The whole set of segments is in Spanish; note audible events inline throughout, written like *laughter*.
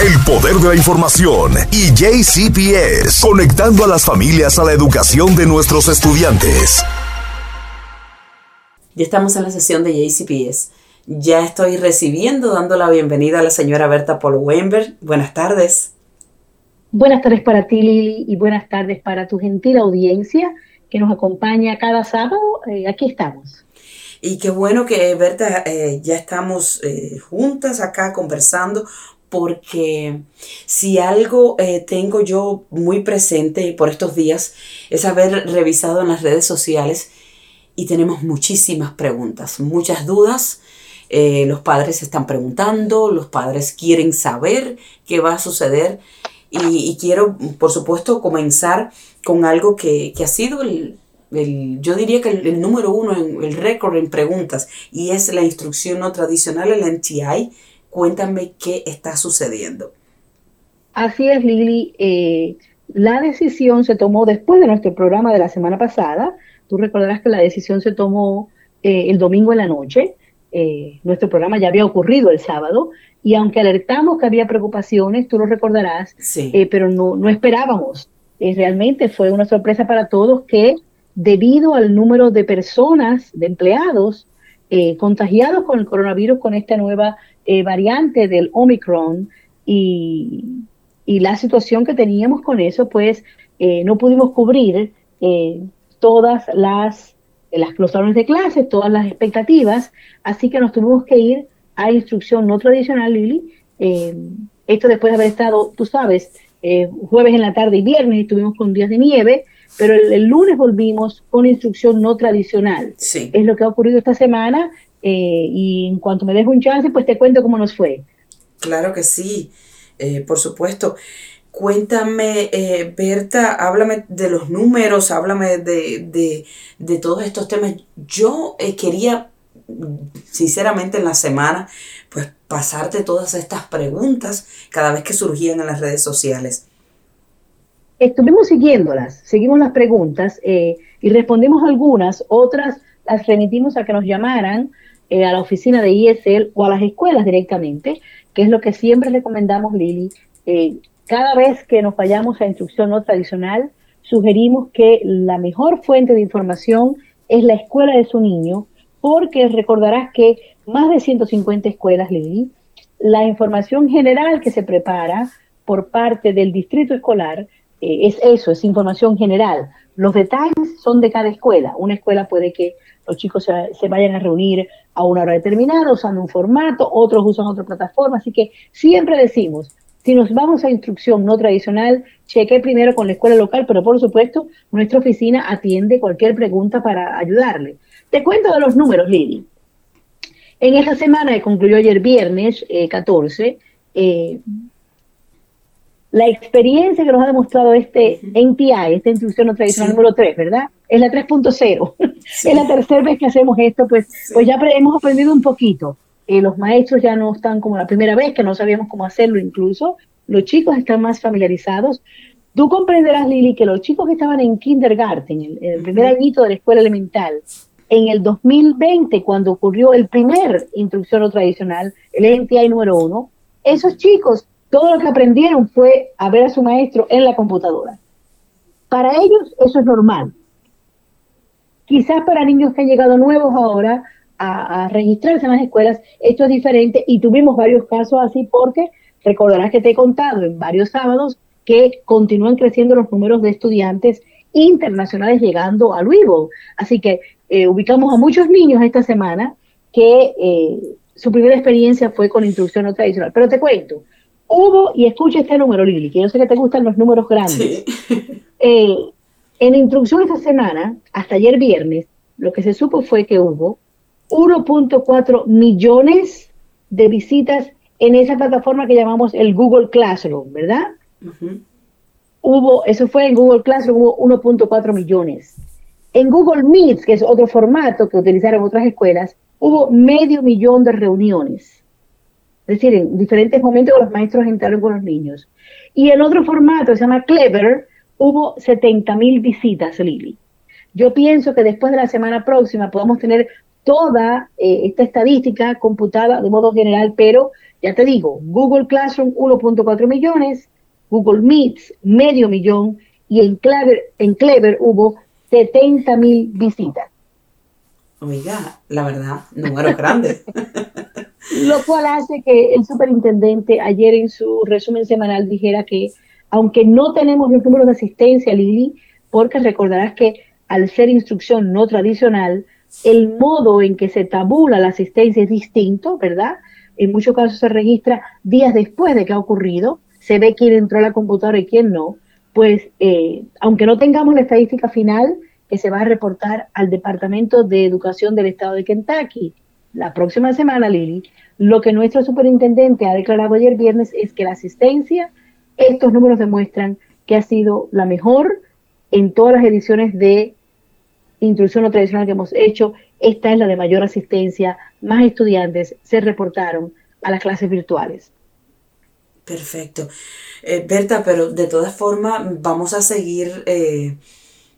El poder de la información y JCPS, conectando a las familias a la educación de nuestros estudiantes. Ya estamos en la sesión de JCPS. Ya estoy recibiendo, dando la bienvenida a la señora Berta Paul Weinberg. Buenas tardes. Buenas tardes para ti, Lili, y buenas tardes para tu gentil audiencia que nos acompaña cada sábado. Eh, aquí estamos. Y qué bueno que, Berta, eh, ya estamos eh, juntas acá conversando, porque si algo tengo yo muy presente por estos días es haber revisado en las redes sociales y tenemos muchísimas preguntas, muchas dudas. los padres están preguntando, los padres quieren saber qué va a suceder y, quiero, por supuesto, comenzar con algo que, ha sido el, yo diría que el, número uno, en, el récord en preguntas, y es la instrucción no tradicional, el NTI. Cuéntame qué está sucediendo. Así es, Lili. Eh, la decisión se tomó después de nuestro programa de la semana pasada. Tú recordarás que la decisión se tomó eh, el domingo en la noche. Eh, nuestro programa ya había ocurrido el sábado y aunque alertamos que había preocupaciones, tú lo recordarás, eh, pero no, no esperábamos. Eh, realmente fue una sorpresa para todos que debido al número de personas, de empleados eh, contagiados con el coronavirus, con esta nueva variante del Omicron y, y, la situación que teníamos con eso, pues no pudimos cubrir todas las, las, los salones de clases, todas las expectativas, así que nos tuvimos que ir a instrucción no tradicional, Lili. Eh, esto después de haber estado, tú sabes, eh, jueves en la tarde y viernes estuvimos con días de nieve, pero el, lunes volvimos con instrucción no tradicional. Sí. Es lo que ha ocurrido esta semana eh, y en cuanto me dejo un chance, pues te cuento cómo nos fue. Claro que sí, por supuesto. Cuéntame, Berta, háblame de los números, háblame de, de, de todos estos temas. Yo quería sinceramente en la semana, pues pasarte todas estas preguntas cada vez que surgían en las redes sociales. Estuvimos siguiéndolas, seguimos las preguntas eh, y respondimos algunas, otras las remitimos a que nos llamaran eh, a la oficina de ISL o a las escuelas directamente, que es lo que siempre recomendamos, Lili. Eh, cada vez que nos vayamos a instrucción no tradicional, sugerimos que la mejor fuente de información es la escuela de su niño, porque recordarás que más de 150 escuelas, Lili, la información general que se prepara por parte del distrito escolar eh, es eso, es información general. Los detalles son de cada escuela. Una escuela puede que los chicos se, vayan a reunir a una hora determinada usando un formato, otros usan otra plataforma, así que siempre decimos, si nos vamos a instrucción no tradicional, cheque primero con la escuela local, pero por supuesto nuestra oficina atiende cualquier pregunta para ayudarle. Te cuento de los números, Lili. En esta semana que concluyó ayer viernes 14, eh, eh, la experiencia que nos ha demostrado este NTI, esta instrucción no tradicional número 3, ¿verdad? Es la 3.0. es la tercera vez que hacemos esto, pues, pues ya hemos aprendido un poquito. Eh, los maestros ya no están como la primera vez, que no sabíamos cómo hacerlo incluso. Los chicos están más familiarizados. Tú comprenderás, Lili, que los chicos que estaban en kindergarten, en el primer añito de la escuela elemental, en el 2020, cuando ocurrió el primer instrucción no tradicional, el NTI número uno, esos chicos, todo lo que aprendieron fue a ver a su maestro en la computadora. Para ellos eso es normal. Quizás para niños que han llegado nuevos ahora a, a registrarse en las escuelas, esto es diferente y tuvimos varios casos así porque recordarás que te he contado en varios sábados que continúan creciendo los números de estudiantes internacionales llegando a Louisville. Así que eh, ubicamos a muchos niños esta semana que eh, su primera experiencia fue con instrucción no tradicional. Pero te cuento, hubo, y escucha este número, Lili, que yo sé que te gustan los números grandes. Eh, en instrucción esta semana, hasta ayer viernes, lo que se supo fue que hubo 1.4 millones de visitas en esa plataforma que llamamos el Google Classroom, ¿verdad? Hubo, eso fue en Google Classroom, hubo 1.4 millones. En Google Meet, que es otro formato que utilizaron otras escuelas, hubo medio millón de reuniones. Es decir, en diferentes momentos los maestros entraron con los niños. Y en otro formato, se llama Clever, hubo 70 mil visitas, Lili. Yo pienso que después de la semana próxima podamos tener toda eh, esta estadística computada de modo general, pero ya te digo, Google Classroom 1.4 millones, Google Meets medio millón y en Clever, en Clever hubo 70 mil visitas. Oiga, la verdad, números grandes. *laughs* Lo cual hace que el superintendente ayer en su resumen semanal dijera que aunque no tenemos los números de asistencia, Lili, porque recordarás que al ser instrucción no tradicional, el modo en que se tabula la asistencia es distinto, ¿verdad? En muchos casos se registra días después de que ha ocurrido, se ve quién entró a la computadora y quién no. Pues, eh, aunque no tengamos la estadística final que se va a reportar al Departamento de Educación del Estado de Kentucky la próxima semana, Lili, lo que nuestro superintendente ha declarado ayer viernes es que la asistencia, estos números demuestran que ha sido la mejor en todas las ediciones de instrucción no tradicional que hemos hecho. Esta es la de mayor asistencia, más estudiantes se reportaron a las clases virtuales. Perfecto. Eh, Berta, pero de todas formas vamos a seguir eh,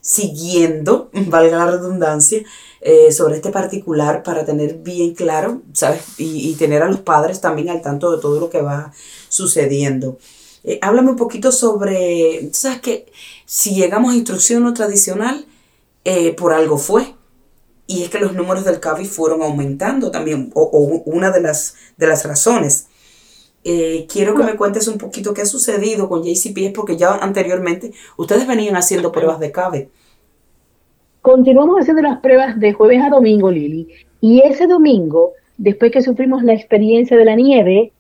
siguiendo, *laughs* valga la redundancia, eh, sobre este particular para tener bien claro, ¿sabes? Y, tener a los padres también al tanto de todo lo que va sucediendo. Eh, háblame un poquito sobre, ¿sabes que Si llegamos a instrucción no tradicional, eh, por algo fue. Y es que los números del CAVI fueron aumentando también, o, una de las, de las razones. quiero que me cuentes un poquito qué ha sucedido con JCPS, porque ya anteriormente ustedes venían haciendo pruebas de CAVE. Continuamos haciendo las pruebas de jueves a domingo, Lili. Y ese domingo, después que sufrimos la experiencia de la nieve,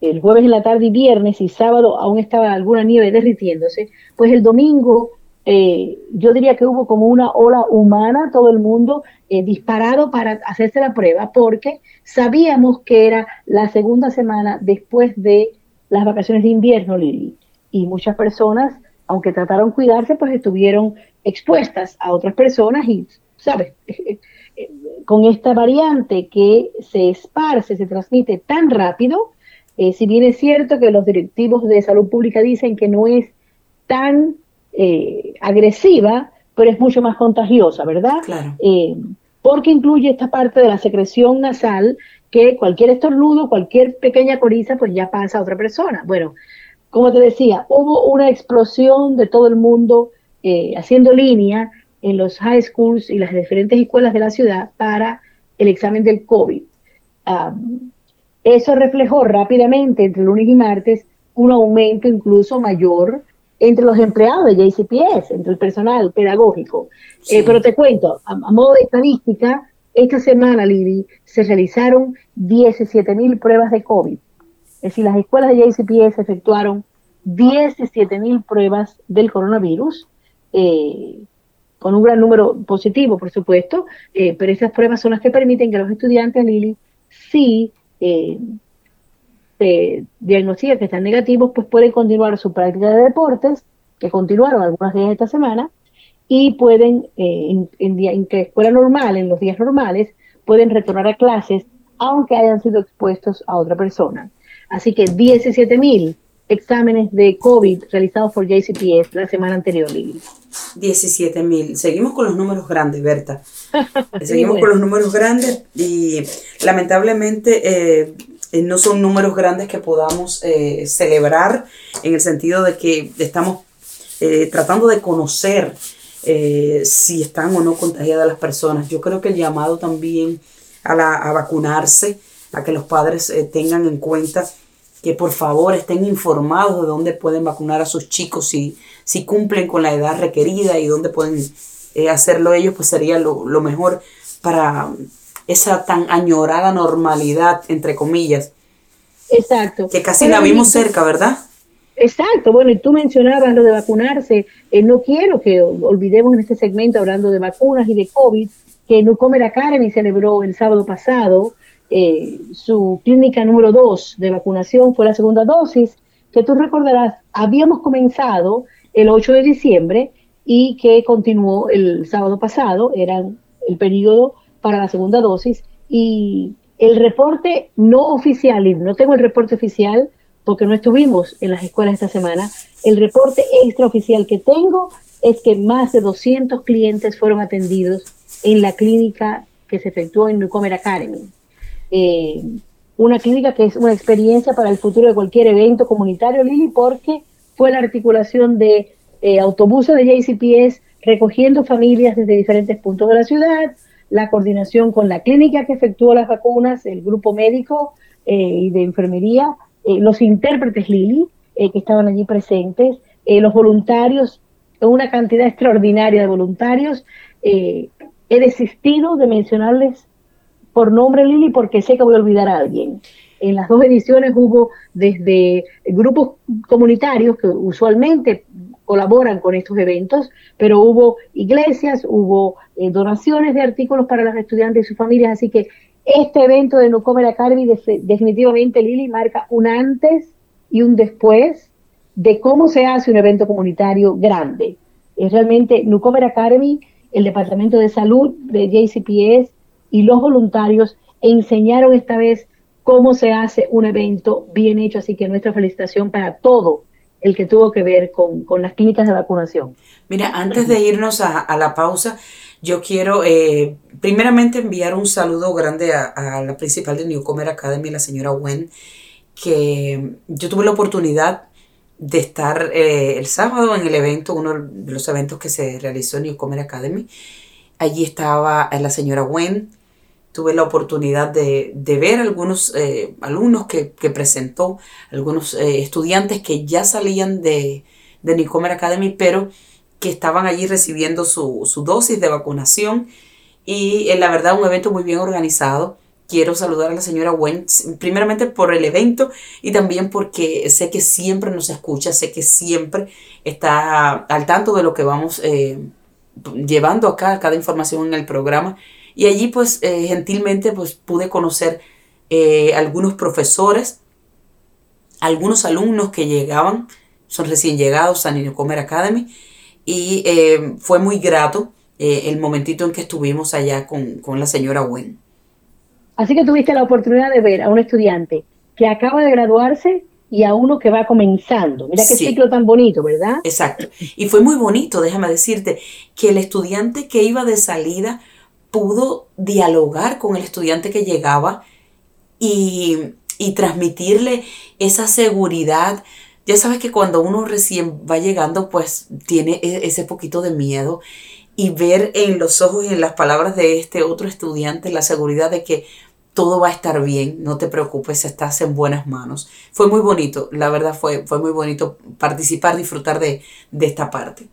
el jueves en la tarde y viernes y sábado aún estaba alguna nieve derritiéndose, pues el domingo eh, yo diría que hubo como una ola humana, todo el mundo eh, disparado para hacerse la prueba, porque sabíamos que era la segunda semana después de las vacaciones de invierno, Lili. Y muchas personas, aunque trataron cuidarse, pues estuvieron expuestas a otras personas y, ¿sabes? *laughs* Con esta variante que se esparce, se transmite tan rápido, eh, si bien es cierto que los directivos de salud pública dicen que no es tan eh, agresiva, pero es mucho más contagiosa, ¿verdad? Claro. Eh, porque incluye esta parte de la secreción nasal que cualquier estornudo, cualquier pequeña coriza, pues ya pasa a otra persona. Bueno, como te decía, hubo una explosión de todo el mundo haciendo línea en los high schools y las diferentes escuelas de la ciudad para el examen del COVID. Eso reflejó rápidamente entre lunes y martes un aumento incluso mayor entre los empleados de JCPS, entre el personal pedagógico. Eh, pero te cuento, a, modo de estadística, esta semana, Lili, se realizaron 17 mil pruebas de COVID. Es decir, las escuelas de JCPS efectuaron 17 mil pruebas del coronavirus eh, con un gran número positivo, por supuesto, eh, pero esas pruebas son las que permiten que los estudiantes, Lili, si eh, diagnostican que están negativos, pues pueden continuar su práctica de deportes, que continuaron algunas días esta semana, y pueden, en, en, en escuela normal, en los días normales, pueden retornar a clases, aunque hayan sido expuestos a otra persona. Así que 17 mil exámenes de COVID realizados por JCPS la semana anterior, Lili. 17 mil. Seguimos con los números grandes, Berta. *laughs* Seguimos con los números grandes y lamentablemente eh, eh, no son números grandes que podamos eh, celebrar en el sentido de que estamos tratando de conocer si están o no contagiadas las personas. Yo creo que el llamado también a, la, a vacunarse, a que los padres tengan en cuenta que por favor estén informados de dónde pueden vacunar a sus chicos si, si cumplen con la edad requerida y dónde pueden eh, hacerlo ellos, pues sería lo, mejor para esa tan añorada normalidad, entre comillas. Exacto. Que casi la vimos cerca, ¿verdad? Exacto, bueno, y tú mencionabas lo de vacunarse. Eh, no quiero que olvidemos en este segmento, hablando de vacunas y de COVID, que No Come la Karen celebró el sábado pasado eh, su clínica número 2 de vacunación fue la segunda dosis, que tú recordarás, habíamos comenzado el 8 de diciembre y que continuó el sábado pasado, era el periodo para la segunda dosis, y el reporte no oficial, y no tengo el reporte oficial porque no estuvimos en las escuelas esta semana, el reporte extraoficial que tengo es que más de 200 clientes fueron atendidos en la clínica que se efectuó en Newcomer Academy. Eh, una clínica que es una experiencia para el futuro de cualquier evento comunitario, Lili, porque fue la articulación de eh, autobuses de JCPS recogiendo familias desde diferentes puntos de la ciudad, la coordinación con la clínica que efectuó las vacunas, el grupo médico eh, y de enfermería, eh, los intérpretes Lili que estaban allí presentes, los voluntarios, una cantidad extraordinaria de voluntarios. he desistido de mencionarles por nombre Lili porque sé que voy a olvidar a alguien. En las dos ediciones hubo desde grupos comunitarios que usualmente colaboran con estos eventos, pero hubo iglesias, hubo eh, donaciones de artículos para los estudiantes y sus familias, así que este evento de Nucomer Academy definitivamente, Lili, marca un antes y un después de cómo se hace un evento comunitario grande. Es realmente Nucomer Academy, el Departamento de Salud de JCPS y los voluntarios enseñaron esta vez cómo se hace un evento bien hecho, así que nuestra felicitación para todo el que tuvo que ver con, las clínicas de vacunación. Mira, antes de irnos a, la pausa, yo quiero eh, primeramente enviar un saludo grande a, la principal de Newcomer Academy, la señora Wen, que yo tuve la oportunidad de estar eh, el sábado en el evento, uno de los eventos que se realizó en Newcomer Academy. Allí estaba la señora Wen, tuve la oportunidad de, ver algunos eh, alumnos que, presentó, algunos eh, estudiantes que ya salían de, de Nicomer Academy, pero que estaban allí recibiendo su, dosis de vacunación. Y eh, la verdad, un evento muy bien organizado. Quiero saludar a la señora Wen, primeramente por el evento y también porque sé que siempre nos escucha, sé que siempre está al tanto de lo que vamos llevando acá, cada información en el programa y allí pues eh, gentilmente pues pude conocer eh, algunos profesores, algunos alumnos que llegaban, son recién llegados a Niño Comer Academy y eh, fue muy grato el momentito en que estuvimos allá con, la señora Wen. Así que tuviste la oportunidad de ver a un estudiante que acaba de graduarse y a uno que va comenzando. Mira qué ciclo tan bonito, ¿verdad? Exacto. Y fue muy bonito, déjame decirte, que el estudiante que iba de salida pudo dialogar con el estudiante que llegaba y, transmitirle esa seguridad. Ya sabes que cuando uno recién va llegando, pues tiene e, ese poquito de miedo y ver en los ojos y en las palabras de este otro estudiante la seguridad de que todo va a estar bien, no te preocupes, estás en buenas manos. Fue muy bonito, la verdad fue, fue muy bonito participar, disfrutar de, esta parte.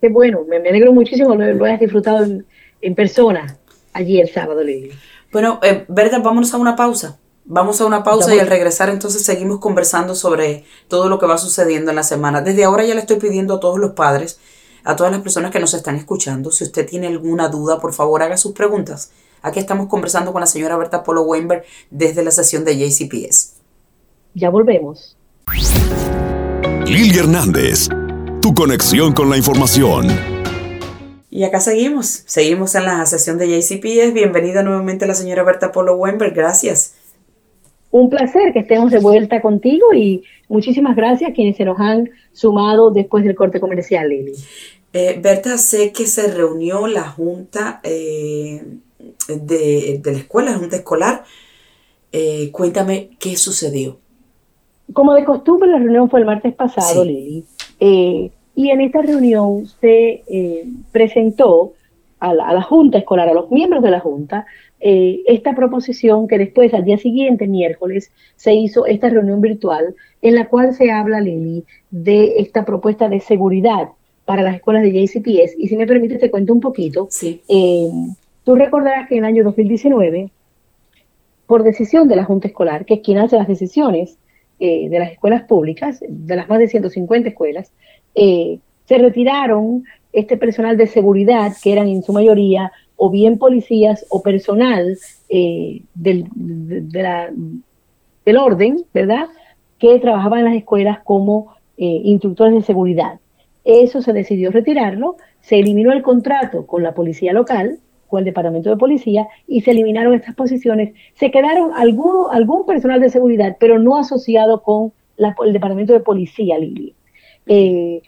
Qué bueno, me, alegro muchísimo, lo, lo hayas disfrutado en, en persona allí el sábado, Lili. Bueno, eh, vámonos a una pausa. Vamos a una pausa y al regresar entonces seguimos conversando sobre todo lo que va sucediendo en la semana. Desde ahora ya le estoy pidiendo a todos los padres, a todas las personas que nos están escuchando, si usted tiene alguna duda, por favor haga sus preguntas. Aquí estamos conversando con la señora Berta Polo Weinberg desde la sesión de JCPS. Ya volvemos. Lili Hernández, tu conexión con la información. Y acá seguimos, seguimos en la sesión de JCPS. Bienvenida nuevamente la señora Berta Polo Wember, gracias. Un placer que estemos de vuelta contigo y muchísimas gracias a quienes se nos han sumado después del corte comercial, Lili. Eh, Berta, sé que se reunió la junta eh, de, la escuela, la junta escolar. Eh, cuéntame qué sucedió. Como de costumbre, la reunión fue el martes pasado, Lili. Y en esta reunión se eh, presentó a la, Junta Escolar, a los miembros de la Junta, eh, esta proposición que después, al día siguiente, miércoles, se hizo esta reunión virtual en la cual se habla, Lili, de esta propuesta de seguridad para las escuelas de JCPS. Y si me permite, te cuento un poquito. Sí. Eh, tú recordarás que en el año 2019, por decisión de la Junta Escolar, que es quien hace las decisiones de las escuelas públicas, de las más de 150 escuelas, eh, se retiraron este personal de seguridad, que eran en su mayoría o bien policías o personal eh, del, del orden, ¿verdad? Que trabajaban en las escuelas como eh, instructores de seguridad. Eso se decidió retirarlo, se eliminó el contrato con la policía local, con el departamento de policía, y se eliminaron estas posiciones. Se quedaron alguno, algún personal de seguridad, pero no asociado con el departamento de policía, Lili. Eh,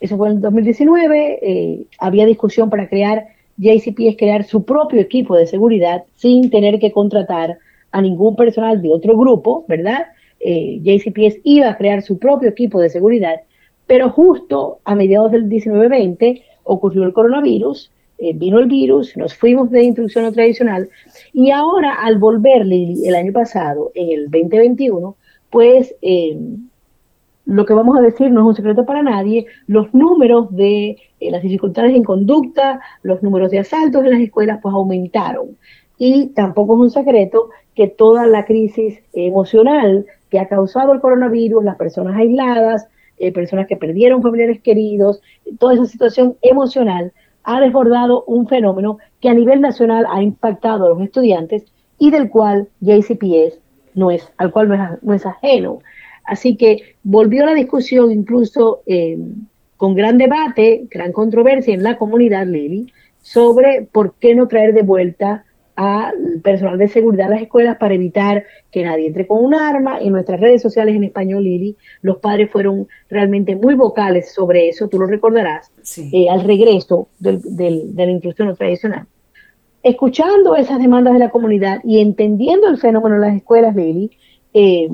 eso fue en el 2019, eh, había discusión para crear JCP es crear su propio equipo de seguridad sin tener que contratar a ningún personal de otro grupo, ¿verdad? Eh, JCPS iba a crear su propio equipo de seguridad, pero justo a mediados del 19-20 ocurrió el coronavirus, eh, vino el virus, nos fuimos de instrucción no tradicional y ahora al volver el año pasado, en el 2021, pues eh, lo que vamos a decir no es un secreto para nadie, los números de eh, las dificultades en conducta, los números de asaltos en las escuelas, pues aumentaron. Y tampoco es un secreto que toda la crisis emocional que ha causado el coronavirus, las personas aisladas, personas que perdieron familiares queridos, toda esa situación emocional ha desbordado un fenómeno que a nivel nacional ha impactado a los estudiantes y del cual JCPS no es, al cual no es ajeno. Así que volvió la discusión incluso eh, con gran debate, gran controversia en la comunidad, Lili, sobre por qué no traer de vuelta al personal de seguridad a las escuelas para evitar que nadie entre con un arma. En nuestras redes sociales en español, Lili, los padres fueron realmente muy vocales sobre eso, tú lo recordarás, eh, al regreso del, de la instrucción tradicional. Escuchando esas demandas de la comunidad y entendiendo el fenómeno en las escuelas, Lili, eh,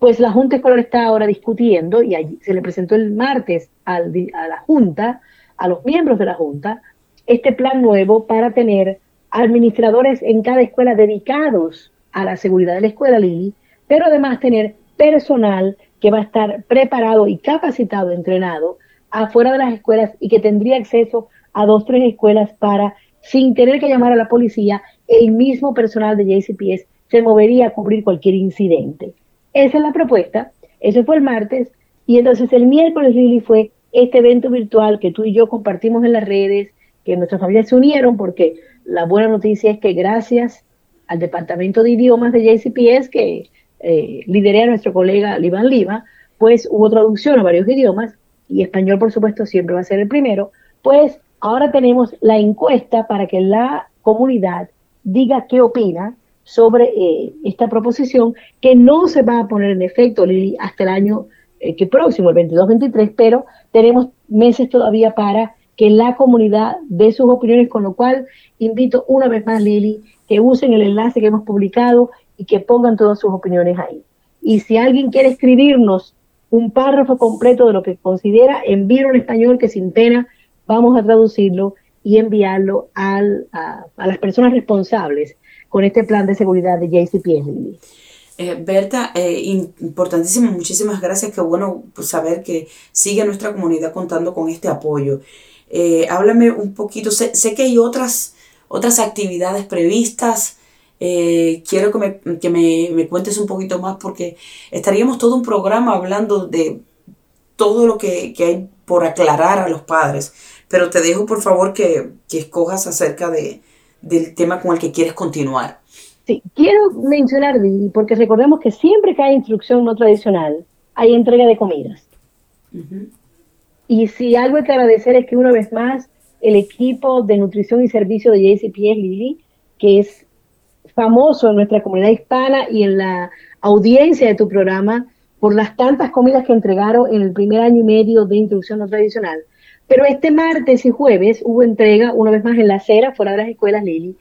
pues la Junta Escolar está ahora discutiendo y se le presentó el martes a la Junta, a los miembros de la Junta, este plan nuevo para tener administradores en cada escuela dedicados a la seguridad de la escuela, Lili, pero además tener personal que va a estar preparado y capacitado, entrenado afuera de las escuelas y que tendría acceso a dos, tres escuelas para, sin tener que llamar a la policía, el mismo personal de JCPS se movería a cubrir cualquier incidente. Esa es la propuesta. Eso fue el martes. Y entonces el miércoles, Lili, fue este evento virtual que tú y yo compartimos en las redes, que nuestras familias se unieron, porque la buena noticia es que gracias al Departamento de Idiomas de JCPS, que eh, lideré a nuestro colega Liban Lima, pues hubo traducción a varios idiomas, y español, por supuesto, siempre va a ser el primero, pues ahora tenemos la encuesta para que la comunidad diga qué opina sobre eh, esta proposición que no se va a poner en efecto, Lili, hasta el año eh, que próximo, el 22-23, pero tenemos meses todavía para que la comunidad dé sus opiniones, con lo cual invito una vez más, Lili, que usen el enlace que hemos publicado y que pongan todas sus opiniones ahí. Y si alguien quiere escribirnos un párrafo completo de lo que considera, envíelo en español que sin pena vamos a traducirlo y enviarlo al, a, a las personas responsables con este plan de seguridad de JCPS. Eh, Berta, eh, importantísimo, muchísimas gracias. Qué bueno pues, saber que sigue nuestra comunidad contando con este apoyo. Eh, háblame un poquito, sé, que hay otras, otras actividades previstas. Eh, quiero que, me, que me, me, cuentes un poquito más porque estaríamos todo un programa hablando de todo lo que, que, hay por aclarar a los padres. Pero te dejo por favor que, que escojas acerca de, del tema con el que quieres continuar. Sí, quiero mencionar, porque recordemos que siempre que hay instrucción no tradicional, hay entrega de comidas. Y si algo hay que agradecer es que una vez más el equipo de nutrición y servicio de JCPS Lili, que es famoso en nuestra comunidad hispana y en la audiencia de tu programa por las tantas comidas que entregaron en el primer año y medio de instrucción no tradicional, pero este martes y jueves hubo entrega, una vez más en la acera, fuera de las escuelas Lili.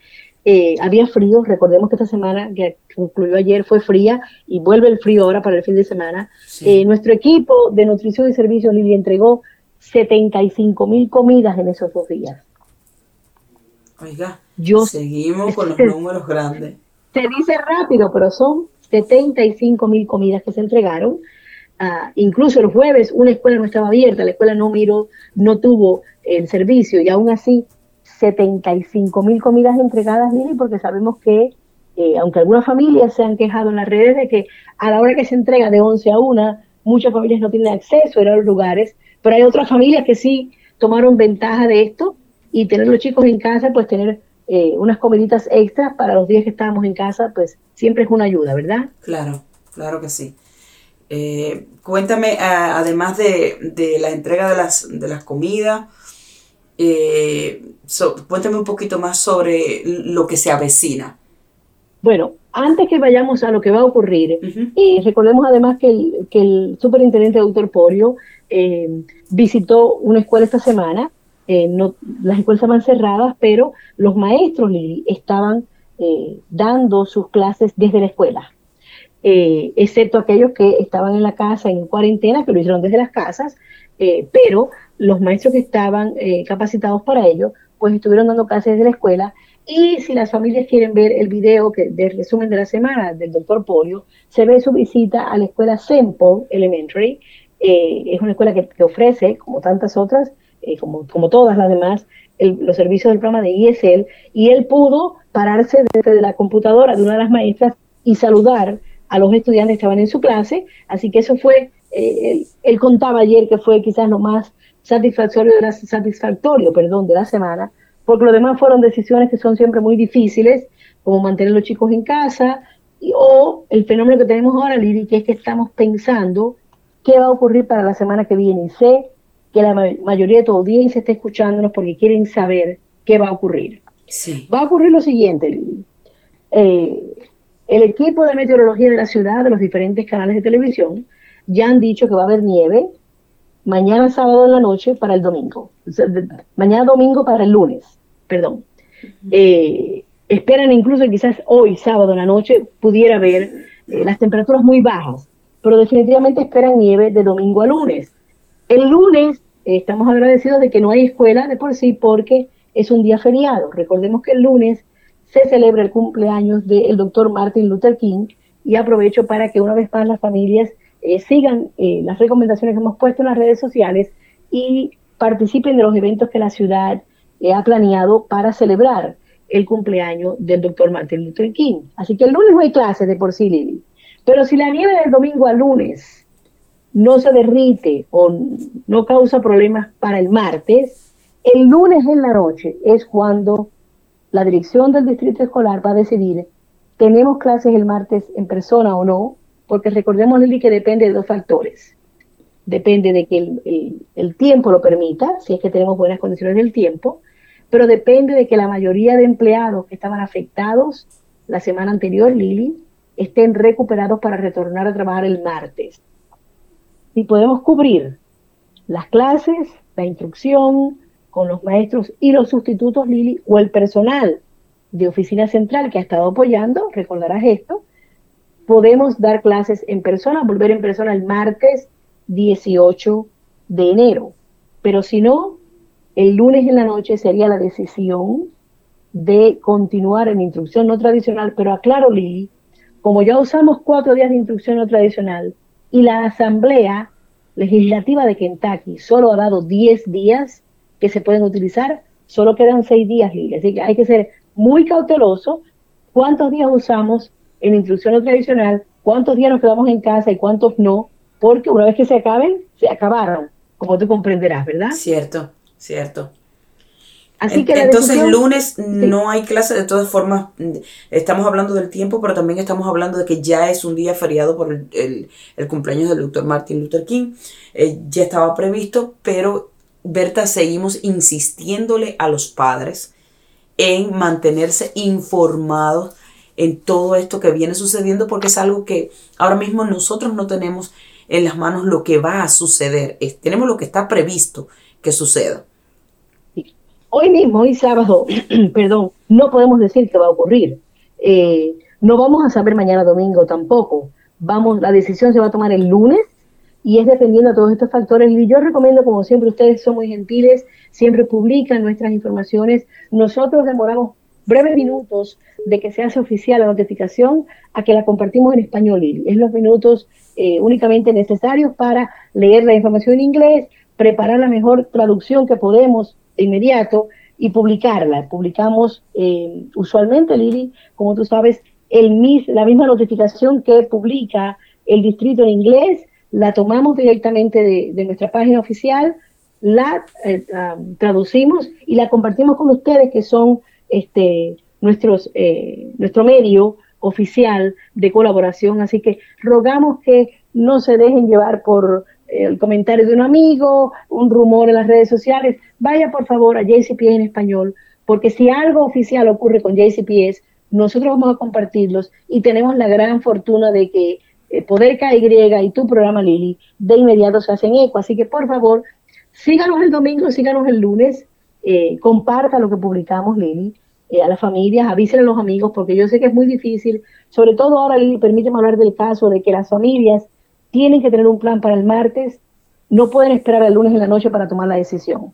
Eh, había frío, recordemos que esta semana que concluyó ayer fue fría y vuelve el frío ahora para el fin de semana. Eh, nuestro equipo de nutrición y servicios Lili entregó 75 mil comidas en esos dos días. Oiga, Yo, seguimos con los números grandes. Se dice rápido, pero son 75 mil comidas que se entregaron. Ah, incluso el jueves una escuela no estaba abierta, la escuela no miró, no tuvo el servicio y aún así 75 mil comidas entregadas, Lili, porque sabemos que, eh, aunque algunas familias se han quejado en las redes de que a la hora que se entrega de 11 a 1, muchas familias no tienen acceso a los lugares, pero hay otras familias que sí tomaron ventaja de esto y tener los chicos en casa, pues tener eh, unas comiditas extras para los días que estábamos en casa, pues siempre es una ayuda, ¿verdad? Claro, claro que sí. Eh, cuéntame, además de, la entrega de las, de las comidas, eh, cuéntame un poquito más sobre lo que se avecina. Bueno, antes que vayamos a lo que va a ocurrir, y recordemos además que el, que el superintendente doctor Porio eh, visitó una escuela esta semana eh, las escuelas estaban cerradas, pero los maestros, estaban eh, dando sus clases desde la escuela. Excepto aquellos que estaban en la casa en cuarentena, que lo hicieron desde las casas, pero los maestros que estaban capacitados para ello, pues estuvieron dando clases desde la escuela. Y si las familias quieren ver el video que, del resumen de la semana del doctor Polio, se ve su visita a la escuela Semple Elementary. Es una escuela que, que ofrece, como tantas otras, eh, como, como todas las demás, los servicios del programa de ISL, y él pudo pararse desde la computadora de una de las maestras y saludar a los estudiantes que estaban en su clase, así que eso fue, eh, él, contaba ayer que fue quizás lo más satisfactorio de la, satisfactorio, perdón, de la semana, porque lo demás fueron decisiones que son siempre muy difíciles, como mantener a los chicos en casa, o el fenómeno que tenemos ahora, Lili, que es que estamos pensando qué va a ocurrir para la semana que viene. Sé que la mayoría de tu audiencia esté escuchándonos porque quieren saber qué va a ocurrir. Sí. Va a ocurrir lo siguiente, eh, el equipo de meteorología de la ciudad, de los diferentes canales de televisión, ya han dicho que va a haber nieve mañana sábado en la noche para el domingo. mañana domingo para el lunes, perdón. Eh, esperan incluso quizás hoy sábado en la noche pudiera haber eh, las temperaturas muy bajas, pero definitivamente esperan nieve de domingo a lunes. El lunes eh, estamos agradecidos de que no hay escuela de por sí porque es un día feriado. Recordemos que el lunes se celebra el cumpleaños del doctor Martin Luther King y aprovecho para que una vez más las familias eh, sigan eh, las recomendaciones que hemos puesto en las redes sociales y participen de los eventos que la ciudad ha planeado para celebrar el cumpleaños del doctor Martin Luther King. Así que el lunes no hay clases de por sí, Lili. Pero si la nieve del domingo al lunes no se derrite o no causa problemas para el martes, el lunes en la noche es cuando la dirección del distrito escolar va a decidir, tenemos clases el martes en persona o no, porque recordemos, Lili, que depende de dos factores. Depende de que el, el tiempo lo permita, si es que tenemos buenas condiciones del tiempo, pero depende de que la mayoría de empleados que estaban afectados la semana anterior, Lili, estén recuperados para retornar a trabajar el martes. Si podemos cubrir las clases, la instrucción con los maestros y los sustitutos Lili o el personal de oficina central que ha estado apoyando, recordarás esto, podemos dar clases en persona, volver en persona el martes 18 de enero. Pero si no, el lunes en la noche sería la decisión de continuar en instrucción no tradicional, pero aclaro Lili, como ya usamos cuatro días de instrucción no tradicional, y la Asamblea Legislativa de Kentucky solo ha dado 10 días que se pueden utilizar, solo quedan 6 días libres. Así que hay que ser muy cauteloso cuántos días usamos en instrucción tradicional, cuántos días nos quedamos en casa y cuántos no, porque una vez que se acaben, se acabaron, como tú comprenderás, ¿verdad? Cierto, cierto. Así que Entonces, el lunes no hay clase, de todas formas, estamos hablando del tiempo, pero también estamos hablando de que ya es un día feriado por el, cumpleaños del doctor Martin Luther King. Eh, ya estaba previsto, pero Berta, seguimos insistiéndole a los padres en mantenerse informados en todo esto que viene sucediendo, porque es algo que ahora mismo nosotros no tenemos en las manos lo que va a suceder, tenemos lo que está previsto que suceda Hoy mismo, hoy sábado, *clears throat* perdón, no podemos decir qué va a ocurrir. Eh, no vamos a saber mañana domingo tampoco. Vamos, la decisión se va a tomar el lunes y es dependiendo de todos estos factores. Y yo recomiendo, como siempre, ustedes son muy gentiles, siempre publican nuestras informaciones. Nosotros demoramos breves minutos de que se hace oficial la notificación a que la compartimos en español. Es los minutos eh, únicamente necesarios para leer la información en inglés, preparar la mejor traducción que podemos inmediato y publicarla. Publicamos eh, usualmente, Lili, como tú sabes, el mis, la misma notificación que publica el distrito en inglés, la tomamos directamente de, nuestra página oficial, la eh, traducimos y la compartimos con ustedes que son este, nuestros, eh, nuestro medio oficial de colaboración. Así que rogamos que no se dejen llevar por el comentario de un amigo, un rumor en las redes sociales, vaya por favor a JCPS en español, porque si algo oficial ocurre con JCPS, nosotros vamos a compartirlos y tenemos la gran fortuna de que eh, Poder KY y tu programa Lili de inmediato se hacen eco. Así que por favor, síganos el domingo, síganos el lunes, eh, comparta lo que publicamos, Lili, eh, a las familias, avísenle a los amigos, porque yo sé que es muy difícil, sobre todo ahora, Lili, permíteme hablar del caso de que las familias tienen que tener un plan para el martes, no pueden esperar el lunes en la noche para tomar la decisión.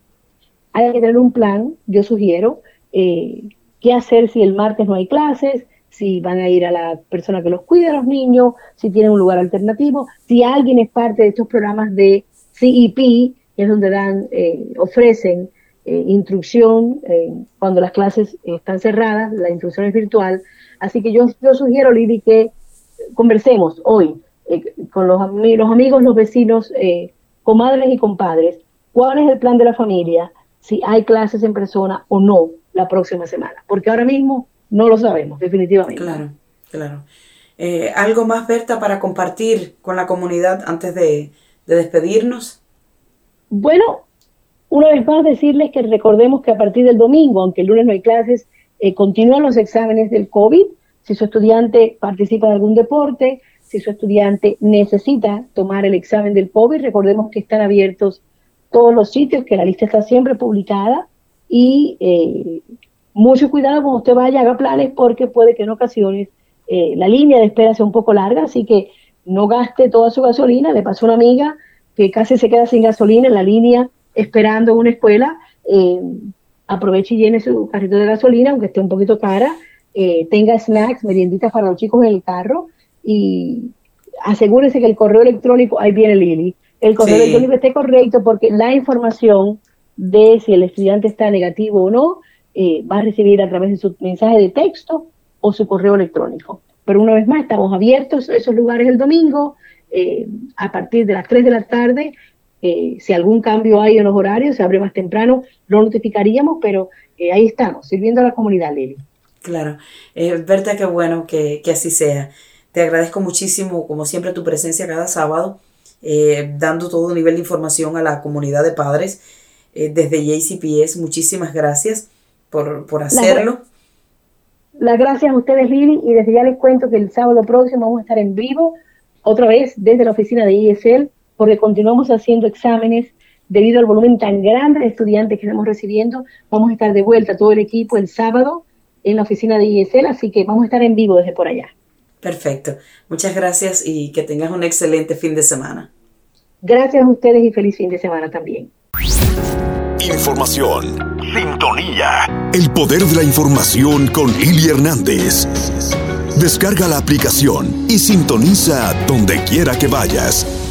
Hay que tener un plan, yo sugiero, eh, qué hacer si el martes no hay clases, si van a ir a la persona que los cuida a los niños, si tienen un lugar alternativo, si alguien es parte de estos programas de CEP, que es donde dan, eh, ofrecen eh, instrucción eh, cuando las clases están cerradas, la instrucción es virtual. Así que yo, yo sugiero, Lili, que conversemos hoy con los, los, amigos, los vecinos, comadres y compadres, cuál es el plan de la familia, si hay clases en persona o no la próxima semana, porque ahora mismo no lo sabemos, definitivamente. Claro, claro. ¿Algo más, Berta, para compartir con la comunidad antes de, de despedirnos? Bueno, una vez más decirles que recordemos que a partir del domingo, aunque el lunes no hay clases, eh, continúan los exámenes del COVID. Si su estudiante participa en algún deporte, si su estudiante necesita tomar el examen del COVID, recordemos que están abiertos todos los sitios, que la lista está siempre publicada y eh, mucho cuidado cuando usted vaya, haga planes porque puede que en ocasiones eh, la línea de espera sea un poco larga, así que no gaste toda su gasolina. Le pasó a una amiga que casi se queda sin gasolina en la línea esperando una escuela. Eh, aproveche y llene su carrito de gasolina, aunque esté un poquito cara. Tenga snacks, merienditas para los chicos en el carro y asegúrese que el correo electrónico, ahí viene Lili, el correo electrónico esté correcto porque la información de si el estudiante está negativo o no eh, va a recibir a través de su mensaje de texto o su correo electrónico. Pero una vez más, estamos abiertos esos lugares el domingo eh, a partir de las 3 de la tarde. Eh, si algún cambio hay en los horarios, se abre más temprano, lo notificaríamos, pero ahí estamos, sirviendo a la comunidad, Lili. Claro. Berta, qué bueno que, que, así sea. Te agradezco muchísimo, como siempre, tu presencia cada sábado, dando todo nivel de información a la comunidad de padres desde JCPS. Muchísimas gracias por, por hacerlo. Las gracias a ustedes, Lili, y desde ya les cuento que el sábado próximo vamos a estar en vivo, otra vez desde la oficina de ISL, porque continuamos haciendo exámenes debido al volumen tan grande de estudiantes que estamos recibiendo. Vamos a estar de vuelta todo el equipo el sábado en la oficina de ISL, así que vamos a estar en vivo desde por allá. Perfecto. Muchas gracias y que tengas un excelente fin de semana. Gracias a ustedes y feliz fin de semana también. Información Sintonía. El poder de la información con Lili Hernández. Descarga la aplicación y sintoniza donde quiera que vayas.